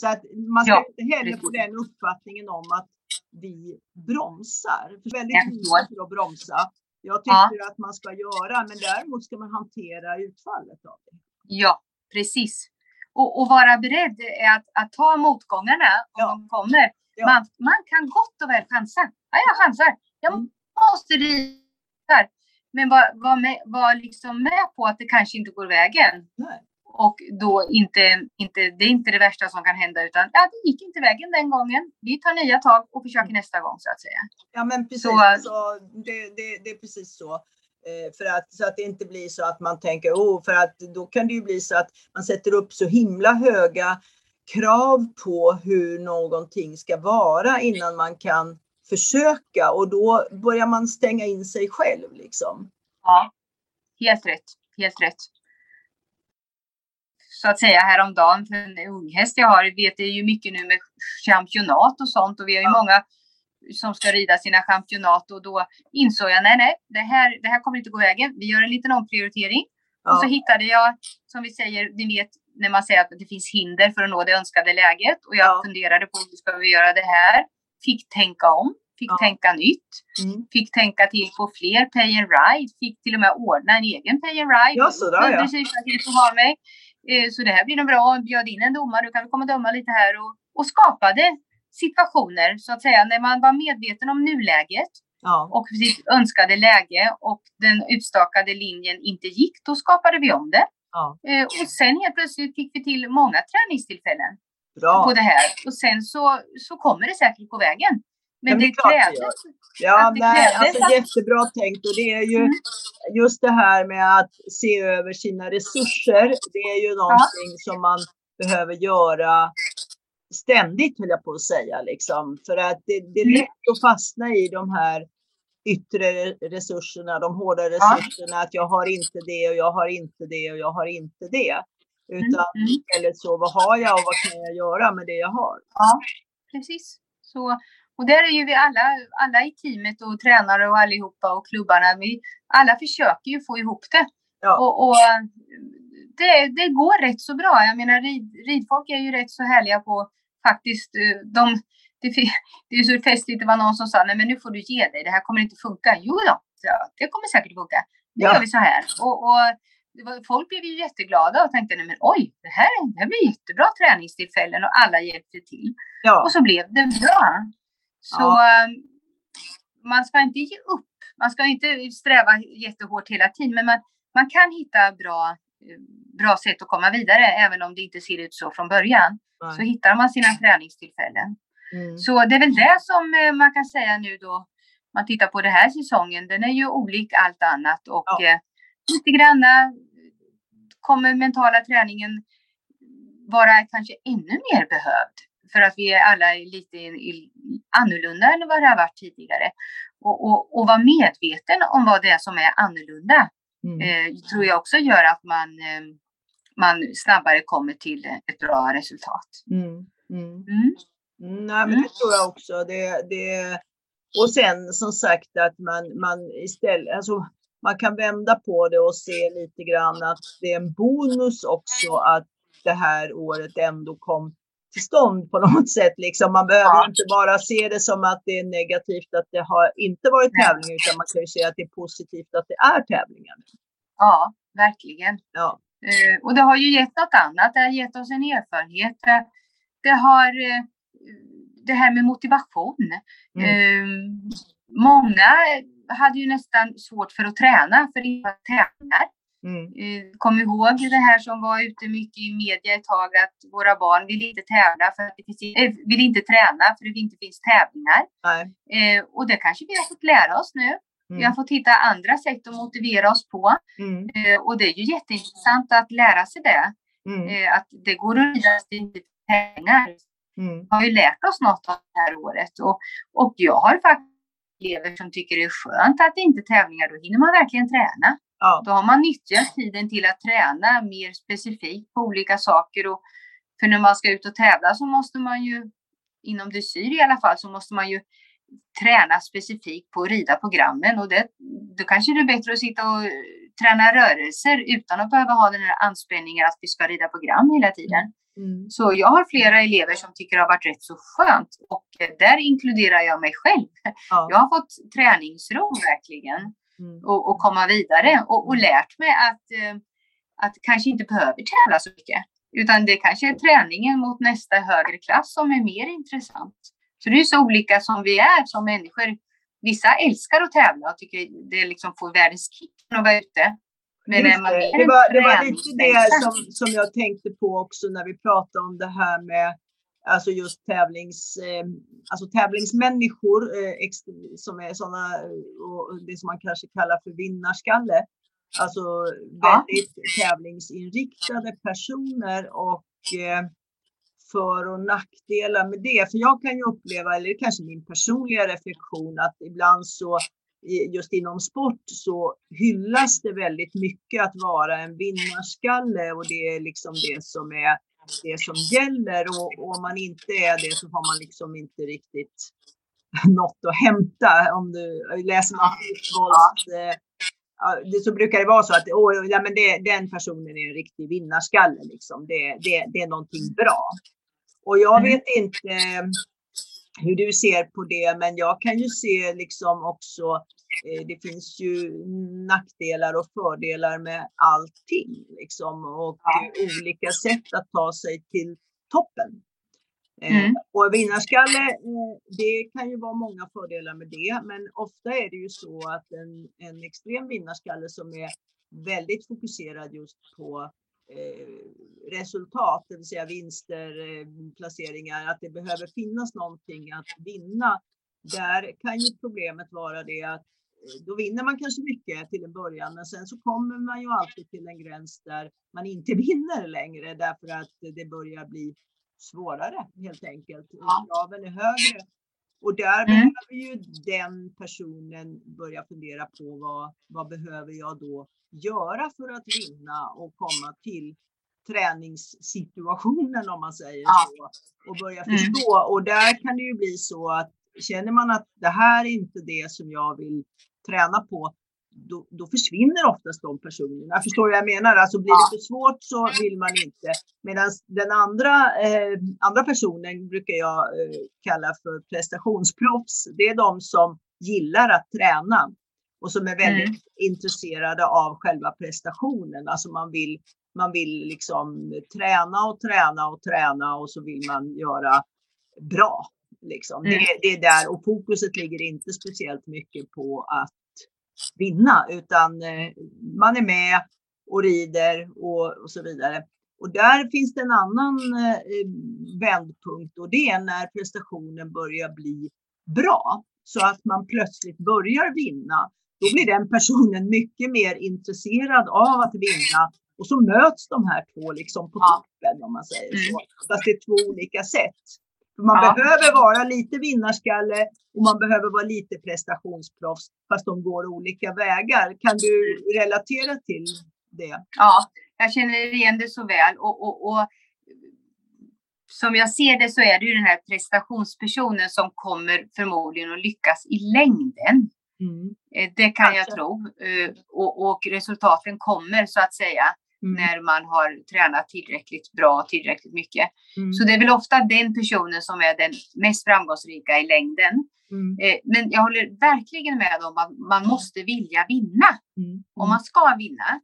Så att man ska ja, inte heller få den uppfattningen om att vi bromsar. För väldigt för att bromsa. Jag tycker ja. att man ska göra, men däremot ska man hantera utfallet av det. Ja, precis. Och, och vara beredd att, att ta motgångarna om ja. de kommer. Ja. Man, man kan gott och väl chansa. Ja, jag chansar. Jag mm. måste rida. Men var, var, med, var liksom med på att det kanske inte går vägen. Nej. Och då inte, inte, det är inte det värsta som kan hända utan ja, det gick inte vägen den gången. Vi tar nya tag och försöker nästa gång så att säga. Ja men precis, så, så det, det, det är precis så. Eh, för att, så att det inte blir så att man tänker, oh, för att då kan det ju bli så att man sätter upp så himla höga krav på hur någonting ska vara innan man kan försöka och då börjar man stänga in sig själv liksom. Ja, helt rätt, helt rätt så att säga häromdagen för en unghäst jag har. vet det är ju mycket nu med championat och sånt och vi har ju ja. många som ska rida sina championat och då insåg jag nej, nej, det här, det här kommer inte gå vägen. Vi gör en liten omprioritering. Ja. Och så hittade jag, som vi säger, ni vet när man säger att det finns hinder för att nå det önskade läget och jag ja. funderade på hur ska vi göra det här? Fick tänka om, fick ja. tänka nytt, mm. fick tänka till på fler pay and ride, fick till och med ordna en egen pay and ride. Ja, sådär ja. mig. Eh, så det här blir nog bra. Bjöd in en domare, du kan vi komma och döma lite här och, och skapade situationer så att säga när man var medveten om nuläget ja. och sitt önskade läge och den utstakade linjen inte gick, då skapade vi om det. Ja. Eh, och sen helt plötsligt fick vi till många träningstillfällen Bra. på det här och sen så, så kommer det säkert på vägen. Men, det, det krävdes. Ja, det nej, alltså jättebra tänkt och det är ju mm. just det här med att se över sina resurser. Det är ju någonting ja. som man behöver göra ständigt, höll jag på att säga. Liksom. För att det, det är mm. lätt att fastna i de här yttre resurserna, de hårda resurserna, ja. att jag har inte det och jag har inte det och jag har inte det. Utan mm. istället så, vad har jag och vad kan jag göra med det jag har? Ja, precis. Så, och där är ju vi alla, alla i teamet och tränare och allihopa och klubbarna, vi alla försöker ju få ihop det. Ja. Och, och det, det, går rätt så bra. Jag menar rid, ridfolk är ju rätt så härliga på faktiskt, eh, de, det, det är så festligt, det var någon som sa, nej men nu får du ge dig, det här kommer inte funka. Jo då, det kommer säkert funka. Nu ja. gör vi så här. Och, och folk blev ju jätteglada och tänkte, nej men oj, det här, det här blir jättebra träningstillfällen och alla hjälpte till. Ja. Och så blev det bra. Så ja. Ehm, man ska inte ge upp. Man ska inte sträva jättehårt hela tiden, men man, man kan hitta bra, bra sätt att komma vidare, även om det inte ser ut så från början. Nej. Så hittar man sina träningstillfällen. Mm. Så det är väl det som eh, man kan säga nu då, man tittar på den här säsongen, den är ju olik allt annat och ja. eh, lite granna kommer mentala träningen vara kanske ännu mer behövd för att vi är alla lite annorlunda än vad det har varit tidigare. Och, och, och vara medveten om vad det är som är annorlunda mm. eh, tror jag också gör att man, eh, man snabbare kommer till ett bra resultat. Mm. Mm. mm. mm nej, men det tror jag också. Det, det, och sen som sagt att man, man istället, alltså, man kan vända på det och se lite grann att det är en bonus också att det här året ändå kom till stånd på <laughs> något sätt. Liksom. Man behöver ja. inte bara se det som att det är negativt att det har inte varit tävlingar, utan man kan ju se att det är positivt att det är tävlingar. Ja, verkligen. Ja. Uh, och det har ju gett något annat. Det har gett oss en erfarenhet. Det har uh, det här med motivation. Mm. Uh, många hade ju nästan svårt för att träna för det tävlingar. Mm. Eh, kom ihåg det här som var ute mycket i media ett tag att våra barn vill inte tävla för att det finns, äh, vill inte träna för att det inte finns tävlingar. Eh, och det kanske vi har fått lära oss nu. Mm. Vi har fått hitta andra sätt att motivera oss på. Mm. Eh, och det är ju jätteintressant att lära sig det. Mm. Eh, att det går att rida inte pengar. Mm. har ju lärt oss något av det här året. Och, och jag har faktiskt elever som tycker det är skönt att det inte är tävlingar. Då hinner man verkligen träna. Ja. Då har man nyttjat tiden till att träna mer specifikt på olika saker. Och för när man ska ut och tävla så måste man ju, inom dressyr i alla fall, så måste man ju träna specifikt på att rida programmen. Och det, då kanske det är bättre att sitta och träna rörelser utan att behöva ha den här anspänningen att vi ska rida program hela tiden. Mm. Så jag har flera elever som tycker det har varit rätt så skönt och där inkluderar jag mig själv. Ja. Jag har fått träningsro verkligen mm. och, och, komma vidare och, och lärt mig att, eh, att kanske inte behöver tävla så mycket. Utan det kanske är träningen mot nästa högre klass som är mer intressant. Så det är så olika som vi är som människor. Vissa älskar att tävla och tycker det liksom får världens kick att vara ute. Men det, man det, var, det var lite det som, som jag tänkte på också när vi pratade om det här med alltså just tävlings, eh, alltså tävlingsmänniskor eh, som är sådana, och det som man kanske kallar för vinnarskalle. Alltså väldigt ja. tävlingsinriktade personer och eh, för och nackdelar med det. För jag kan ju uppleva, eller kanske min personliga reflektion, att ibland så just inom sport så hyllas det väldigt mycket att vara en vinnarskalle och det är liksom det som är det som gäller och, och om man inte är det så har man liksom inte riktigt något att hämta. Om du läser man fotbolls, eh, det, så brukar det vara så att oh, ja, men det, den personen är en riktig vinnarskalle. Liksom. Det, det, det är någonting bra. Och jag mm. vet inte hur du ser på det, men jag kan ju se liksom också, eh, det finns ju nackdelar och fördelar med allting liksom och ja. olika sätt att ta sig till toppen. Eh, mm. Och vinnarskalle, eh, det kan ju vara många fördelar med det, men ofta är det ju så att en, en extrem vinnarskalle som är väldigt fokuserad just på resultat, det vill säga vinster, eh, placeringar, att det behöver finnas någonting att vinna. Där kan ju problemet vara det att eh, då vinner man kanske mycket till en början, men sen så kommer man ju alltid till en gräns där man inte <laughs> vinner längre därför att det börjar bli svårare helt enkelt. Kraven är högre. Och där mm. behöver ju den personen börja fundera på vad, vad behöver jag då göra för att vinna och komma till träningssituationen om man säger ja. så och börja mm. förstå. Och där kan det ju bli så att känner man att det här är inte det som jag vill träna på, då, då försvinner oftast de personerna. Förstår du vad jag menar? Alltså blir det för svårt så vill man inte. Medan den andra, eh, andra personen brukar jag eh, kalla för prestationsproffs. Det är de som gillar att träna och som är väldigt mm. intresserade av själva prestationen. Alltså man vill, man vill liksom träna och träna och träna och så vill man göra bra. Liksom. Mm. Det, det, är där och fokuset ligger inte speciellt mycket på att vinna utan eh, man är med och rider och, och så vidare. Och där finns det en annan eh, vändpunkt och det är när prestationen börjar bli bra så att man plötsligt börjar vinna då blir den personen mycket mer intresserad av att vinna och så möts de här två liksom på toppen om man säger så. Mm. Fast det är två olika sätt. Man ja. behöver vara lite vinnarskalle och man behöver vara lite prestationsproffs fast de går olika vägar. Kan du relatera till det? Ja, jag känner igen det så väl och, och, och som jag ser det så är det ju den här prestationspersonen som kommer förmodligen att lyckas i längden. Mm. Eh, det kan jag tro. Eh, och, och, resultaten kommer så att säga mm. när man har tränat tillräckligt bra, tillräckligt mycket. Mm. Så det är väl ofta den personen som är den mest framgångsrika i längden. Mm. Eh, men jag håller verkligen med om att man måste vilja vinna. Mm. Och man ska vinna.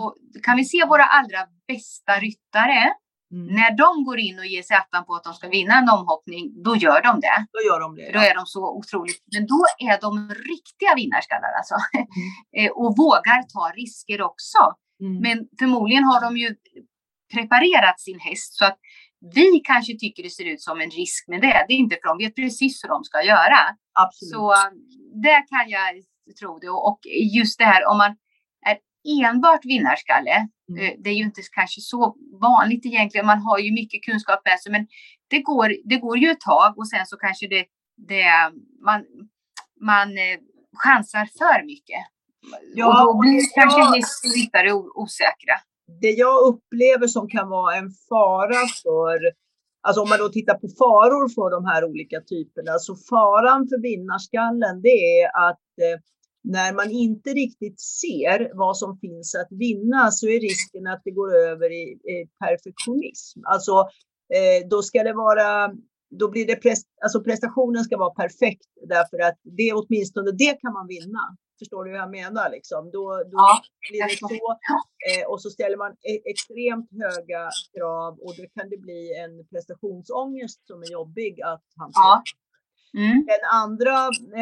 Och kan vi se våra allra bästa ryttare Mm. När de går in och ger sig attan på att de ska vinna en omhoppning, då gör de det. Då gör de det. Ja. Då är de så otroligt. Men då är de riktiga vinnarskallar alltså. Mm. <laughs> Eh, och vågar ta risker också. Mm. Men förmodligen har de ju preparerat sin häst så att vi kanske tycker det ser ut som en risk med det. Det är inte för de vet precis hur de ska göra. Absolut. Så där kan jag tro det. Och just det här om man enbart vinnarskalle. Mm. Eh, det är ju inte kanske så vanligt egentligen. Man har ju mycket kunskap med sig, men det går, det går ju ett tag och sen så kanske det, det man, man eh, chansar för mycket. Ja, och då blir och kanske jag, ryttare osäkra. Det jag upplever som kan vara en fara för Alltså om man då tittar på faror för de här olika typerna, så faran för vinnarskallen det är att eh, när man inte riktigt ser vad som finns att vinna så är risken att det går över i, i perfektionism. Alltså eh, då ska det vara då blir det prest, alltså prestationen ska vara perfekt därför att det åtminstone det kan man vinna. Förstår du hur jag menar? Liksom? Då, då ja, blir det så. Eh, och så ställer man e extremt höga krav och då kan det bli en prestationsångest som är jobbig att hantera. Ja. Mm. Den andra,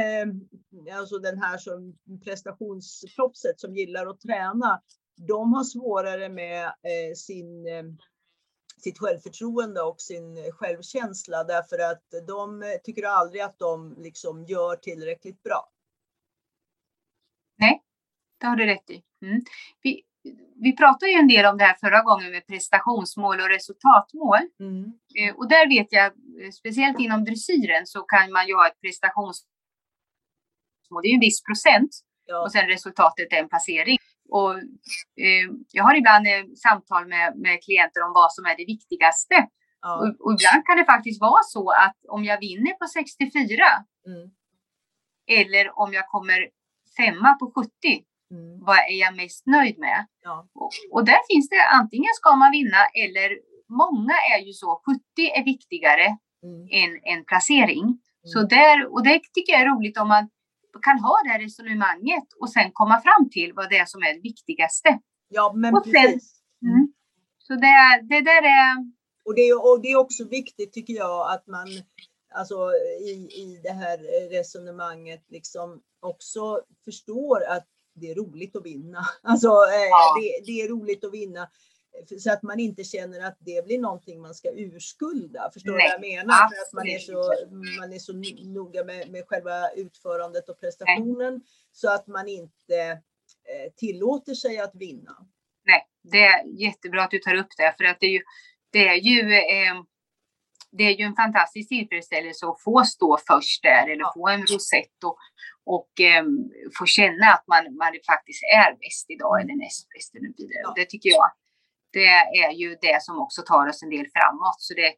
eh, alltså den här som prestationsproffset som gillar att träna, de har svårare med eh, sin, eh, sitt självförtroende och sin självkänsla därför att de tycker aldrig att de liksom gör tillräckligt bra. Nej, det har du rätt i. Mm. Vi, vi pratade ju en del om det här förra gången med prestationsmål och resultatmål. Mm. Eh, och där vet jag, eh, speciellt inom dressyren så kan man ju ha ett prestationsmål. Det är ju en viss procent ja. och sen resultatet är en placering. Och, eh, jag har ibland eh, samtal med, med klienter om vad som är det viktigaste. Ja. Och, och, ibland kan det faktiskt vara så att om jag vinner på 64 mm. eller om jag kommer femma på 70 Mm. Vad är jag mest nöjd med? Ja. Och, och, där finns det antingen ska man vinna eller många är ju så, 70 är viktigare mm. än en placering. Mm. Så där, och det tycker jag är roligt om man kan ha det här resonemanget och sen komma fram till vad det är som är det viktigaste. Ja, men och precis. Sen, mm. så det, det där är... Och det, är, och det är också viktigt tycker jag att man alltså, i, i det här resonemanget liksom också förstår att det är roligt att vinna. <laughs> Alltså eh, ja. det, det, är roligt att vinna eh, så att man inte känner att det blir någonting man ska urskulda. Förstår du vad jag menar? För att man är så, man är så noga med, med själva utförandet och prestationen Nej. så att man inte eh, tillåter sig att vinna. Nej, det är jättebra att du tar upp det för att det är ju, det är ju eh, det är ju en fantastisk tillfredsställelse att få stå först där eller ja. få en rosett och, och um, få känna att man, man faktiskt är bäst idag mm. eller näst bäst. Eller vidare. Ja. Det tycker jag, det är ju det som också tar oss en del framåt. Så det,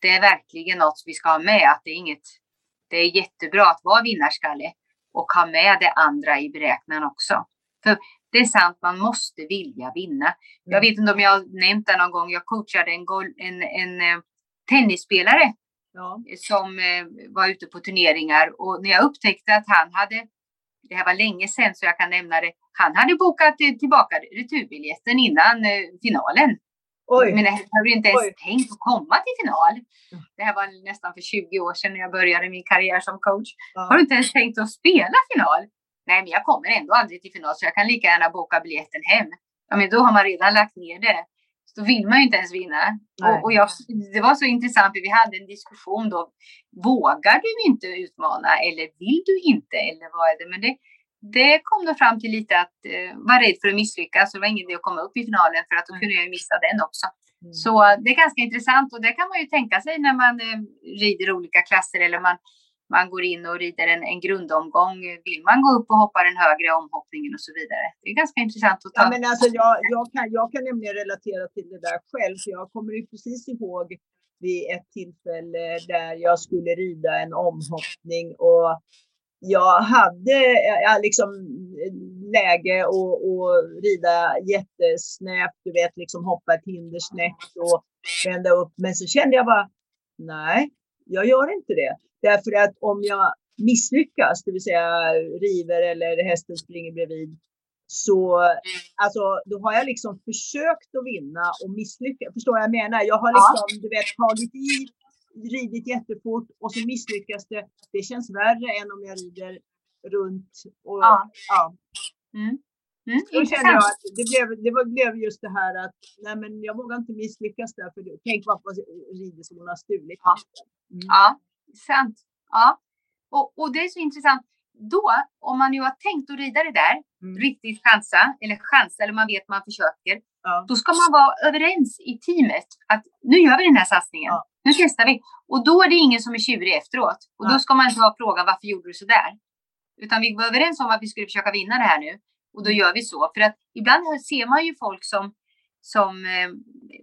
det är verkligen något vi ska ha med, att det är inget, det är jättebra att vara vinnarskalle och ha med det andra i beräkningen också. För det är sant, man måste vilja vinna. Mm. Jag vet inte om jag har nämnt det någon gång, jag coachade en, en, en, en eh, tennisspelare ja. som eh, var ute på turneringar och när jag upptäckte att han hade, det här var länge sedan så jag kan nämna det, han hade bokat tillbaka returbiljetten innan eh, finalen. Oj. Men jag hade inte ens Oj. tänkt att komma till final. Det här var nästan för 20 år sedan när jag började min karriär som coach. Ja. Har du inte ens tänkt att spela final? Nej, men jag kommer ändå aldrig till final så jag kan lika gärna boka biljetten hem. Ja, men då har man redan lagt ner det så vill man ju inte ens vinna. Och, och jag, det var så intressant, för vi hade en diskussion då. Vågar du inte utmana eller vill du inte? Eller vad är det? Men det, det kom då fram till lite att eh, vara rädd för att misslyckas. Så det var ingen idé att komma upp i finalen för att då kunde jag ju missa den också. Mm. Så det är ganska intressant och det kan man ju tänka sig när man eh, rider olika klasser eller man, man går in och rider en, en grundomgång. Vill man gå upp och hoppa den högre omhoppningen och så vidare. Det är ganska intressant att ta. Ja, men alltså jag, jag, kan, jag kan nämligen relatera till det där själv, för jag kommer ju precis ihåg vid ett tillfälle där jag skulle rida en omhoppning och jag hade jag liksom läge att, att rida jättesnävt, du vet, liksom hoppa ett hinder snett och vända upp. Men så kände jag bara, nej, jag gör inte det. Därför att om jag misslyckas, det vill säga river eller hästen springer bredvid, så alltså, då har jag liksom försökt att vinna och misslyckats. Förstår vad jag menar? Jag har liksom, ja. du vet, tagit i, ridit jättefort och så misslyckas det. Det känns värre än om jag rider runt. Och, ja. ja. Mm. Mm, då kände jag att det blev, det blev just det här att nej men jag vågar inte misslyckas där för tänk vad rider som hon har stulit. Ja, mm. ja sant. Ja. Och, och det är så intressant då, om man nu har tänkt att rida det där, mm. riktigt chansa, eller chansa, eller man vet man försöker, ja. då ska man vara överens i teamet att nu gör vi den här satsningen, ja. nu testar vi. Och då är det ingen som är tjurig efteråt. Och ja. då ska man inte ha frågan varför gjorde du så där? Utan vi var överens om att vi skulle försöka vinna det här nu. Och då mm. gör vi så. För att ibland ser man ju folk som, som eh,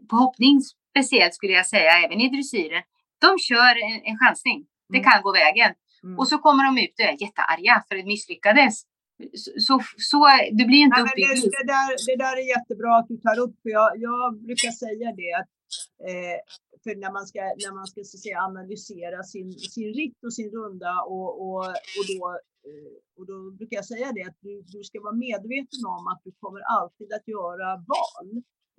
på hoppning speciellt skulle jag säga, även i dressyren, de kör en, en chansning. Det mm. kan gå vägen. Mm. Och så kommer de ut och är jättearga för det misslyckades. Så, så, det blir inte uppbyggt. Det, det, där, det där är jättebra att du tar upp. För jag, jag brukar säga det att eh, för när man ska, när man ska så säga, analysera sin, sin ritt och sin runda och, och, och, då, eh, och då brukar jag säga det att du, du ska vara medveten om att du kommer alltid att göra val.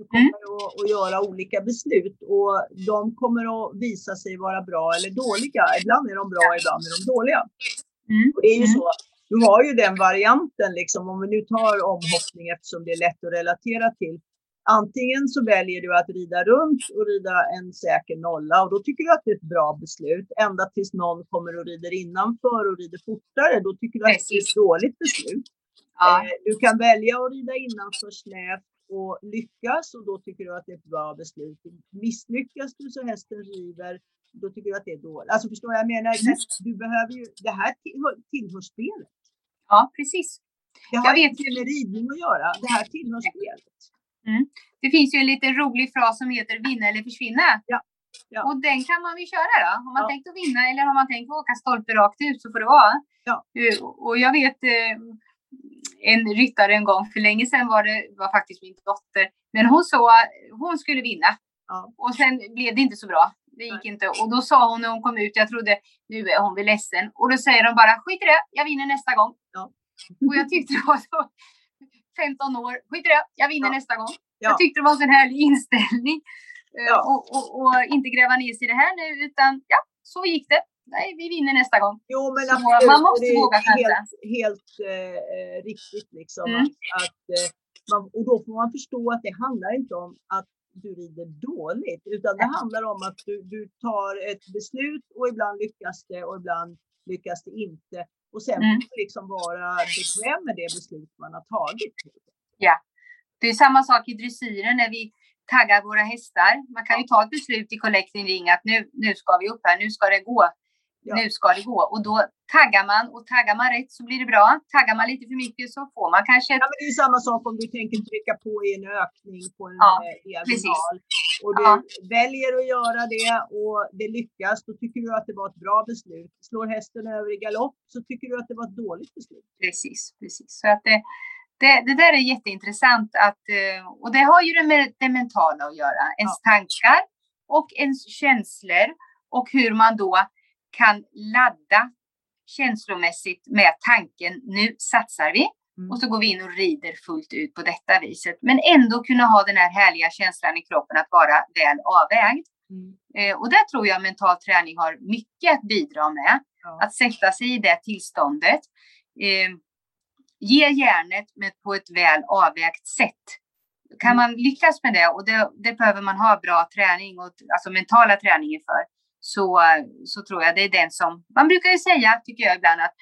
Du mm. kommer mm. att, att, göra olika beslut och de kommer att visa sig vara bra eller dåliga. Ibland är de bra, ibland är de dåliga. Mm. Och det är ju mm. så. Du har ju den varianten, liksom, om vi nu tar omhoppning eftersom det är lätt att relatera till. Antingen så väljer du att rida runt och rida en säker nolla och då tycker du att det är ett bra beslut. Ända tills någon kommer och rider innanför och rider fortare, då tycker du att det är ett dåligt beslut. Ja. Eh, du kan välja att rida innanför snävt och lyckas och då tycker du att det är ett bra beslut. Misslyckas du så hästen river, då tycker du att det är dåligt. Alltså förstår jag, jag menar, du behöver ju, det här tillhör, tillhör spelet. Ja, precis. Det har jag inte med ridning att göra, det här tillhör spelet. Mm. Det finns ju en liten rolig fras som heter vinna eller försvinna. Ja. Ja. Och den kan man ju köra då. Har man ja. tänkt att vinna eller har man tänkt att åka stolpe rakt ut så får det vara. Ja. Eh, och jag vet eh, en ryttare en gång, för länge sedan var det var faktiskt min dotter, men hon sa hon skulle vinna. Ja. Och sen blev det inte så bra. Det gick inte. Och då sa hon när hon kom ut, jag trodde nu är hon väl ledsen. Och då säger de bara skit i det, jag vinner nästa gång. Ja. Och jag tyckte det var så <laughs> 15 år, skit i det, jag vinner ja. nästa gång. Jag tyckte det var en sån härlig inställning. Eh, och, och, och, inte gräva ner sig i det här nu, utan ja, så gick det nej, vi vinner nästa gång. Jo, men så absolut, man måste våga Helt, helt eh, riktigt liksom. Mm. Att, eh, man, och då får man förstå att det handlar inte om att du rider dåligt, utan det handlar om att du, du tar ett beslut och ibland lyckas det och ibland lyckas det inte. Och sen mm. får liksom vara bekväm med det beslut man har tagit. Ja, det är samma sak i dressyren när vi taggar våra hästar. Man kan ju ta ett beslut i collecting ring att nu, nu ska vi upp här, nu ska det gå. Ja. Nu ska det gå. Och då taggar man och taggar man rätt så blir det bra. Taggar man lite för mycket så får man kanske... Ja, men det är samma sak om du tänker trycka på i en ökning på en ja, eh, diagonal. Och du ja. väljer att göra det och det lyckas, då tycker du att det var ett bra beslut. Slår hästen över i galopp så tycker du att det var ett dåligt beslut. Precis, precis. Så att det, det, det där är jätteintressant att, eh, och det har ju det med det mentala att göra. Ens ja. tankar och ens känslor och hur man då kan ladda känslomässigt med tanken nu satsar vi mm. och så går vi in och rider fullt ut på detta viset. Men ändå kunna ha den här härliga känslan i kroppen att vara väl avvägd. Mm. Eh, och där tror jag mental träning har mycket att bidra med. Ja. Att sätta sig i det tillståndet. Eh, ge hjärnet med på ett väl avvägt sätt. Kan mm. man lyckas med det, och det, det behöver man ha bra träning, och, alltså mentala träningen för, så, så tror jag det är den som, man brukar ju säga, tycker jag ibland, att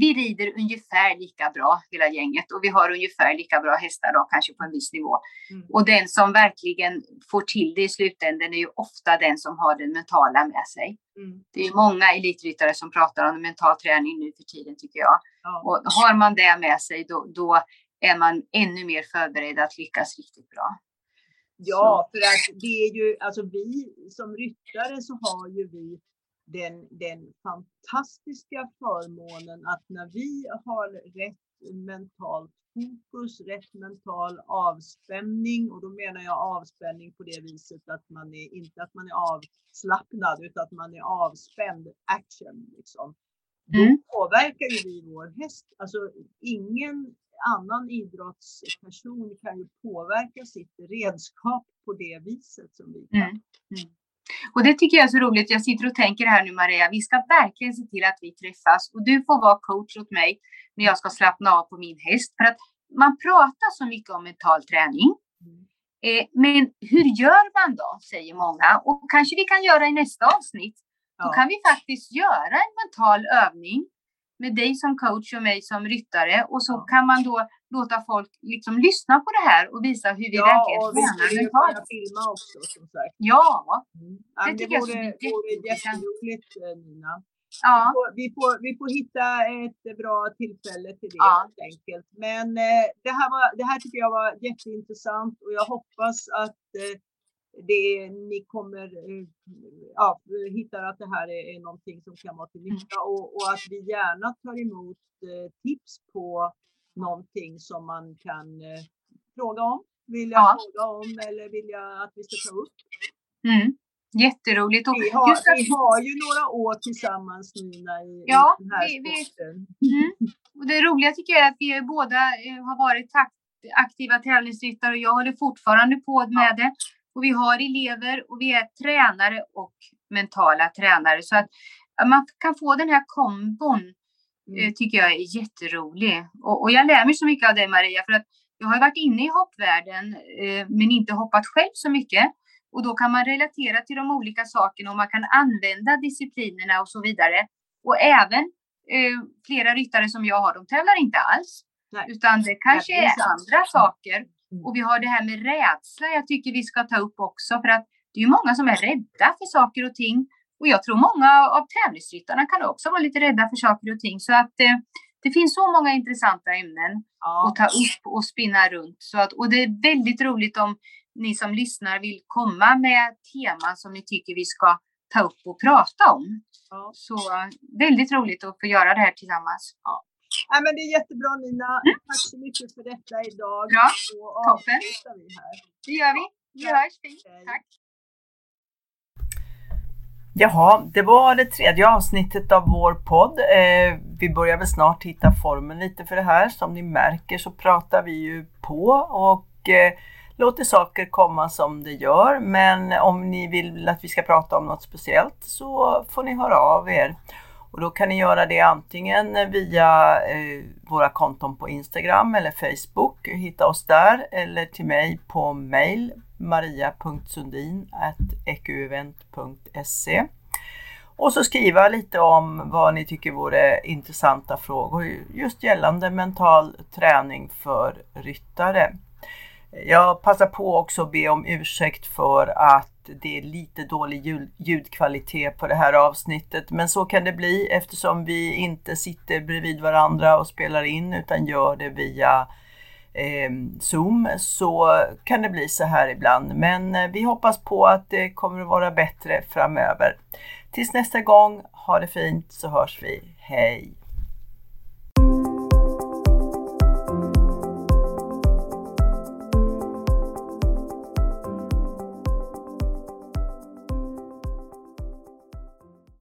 vi rider ungefär lika bra hela gänget och vi har ungefär lika bra hästar då, kanske på en viss nivå. Mm. Och den som verkligen får till det i slutändan är ju ofta den som har den mentala med sig. Mm. Det är många elitryttare som pratar om mental träning nu för tiden tycker jag. Ja. Och har man det med sig då, då är man ännu mer förberedd att lyckas riktigt bra. Ja, för att det är ju, alltså vi som ryttare så har ju vi den, den fantastiska förmånen att när vi har rätt mentalt fokus, rätt mental avspänning och då menar jag avspänning på det viset att man är inte att man är avslappnad utan att man är avspänd action liksom. Då mm. påverkar ju vi vår häst. Alltså ingen annan idrottsperson kan ju påverka sitt redskap på det viset som vi kan. Mm. Mm. Och det tycker jag är så roligt. Jag sitter och tänker här nu Maria, vi ska verkligen se till att vi träffas och du får vara coach åt mig när jag ska slappna av på min häst. För att man pratar så mycket om mental träning. Mm. Eh, men hur gör man då, säger många. Och kanske vi kan göra i nästa avsnitt. Ja. Då kan vi faktiskt göra en mental övning med dig som coach och mig som ryttare och så kan man då låta folk liksom lyssna på det här och visa hur vi ja, verkligen tränar mentalt. Ja, och filma också som sagt. Ja, mm. det, det tycker vore, jag vore jätteroligt eh, Nina. Ja. Vi, får, vi, får, vi får hitta ett bra tillfälle till det ja. helt enkelt. Men eh, det, här var, det här tycker jag var jätteintressant och jag hoppas att eh, det, ni kommer eh, ja, hittar att det här är, någonting som kan vara till mm. nytta och, och att vi gärna tar emot eh, tips på någonting som man kan eh, fråga om, vill jag ja. fråga om eller vill jag att vi ska ta upp. Mm. Jätteroligt. Och vi, har, just att... vi har ju några år tillsammans Nina i, ja, i den här vi, sporten. Vi, mm. <laughs> och det roliga tycker jag är att vi båda har varit aktiva tävlingsryttare och jag håller fortfarande på med det. Och vi har elever och vi är tränare och mentala tränare. Så att man kan få den här kombon eh, mm. tycker jag är jätterolig. Och, och, jag lär mig så mycket av dig Maria, för att jag har varit inne i hoppvärlden eh, men inte hoppat själv så mycket. Och då kan man relatera till de olika sakerna och man kan använda disciplinerna och så vidare. Och även eh, flera ryttare som jag har, de tävlar inte alls. Nej. Utan det kanske är andra saker Mm. Och vi har det här med rädsla jag tycker vi ska ta upp också för att det är många som är rädda för saker och ting. Och jag tror många av tävlingsryttarna kan också vara lite rädda för saker och ting. Så att eh, det finns så många intressanta ämnen ja. att ta upp och spinna runt. Så att, och det är väldigt roligt om ni som lyssnar vill komma med teman som ni tycker vi ska ta upp och prata om. Ja. Så väldigt roligt att få göra det här tillsammans. Ja. Nej, men det är jättebra Nina. Mm. Tack så mycket för detta idag. Bra, toppen. Vi här. Det gör vi. Vi hörs. Fint. Tack. Jaha, det var det tredje avsnittet av vår podd. Eh, vi börjar väl snart hitta formen lite för det här. Som ni märker så pratar vi ju på och eh, låter saker komma som det gör. Men om ni vill att vi ska prata om något speciellt så får ni höra av er. Och då kan ni göra det antingen via eh, våra konton på Instagram eller Facebook, hitta oss där, eller till mig på mail maria.sundin.ecuevent.se och så skriva lite om vad ni tycker vore intressanta frågor just gällande mental träning för ryttare. Jag passar på också att be om ursäkt för att det är lite dålig ljudkvalitet på det här avsnittet. Men så kan det bli eftersom vi inte sitter bredvid varandra och spelar in utan gör det via eh, Zoom så kan det bli så här ibland. Men eh, vi hoppas på att det kommer att vara bättre framöver. Tills nästa gång, ha det fint så hörs vi. Hej!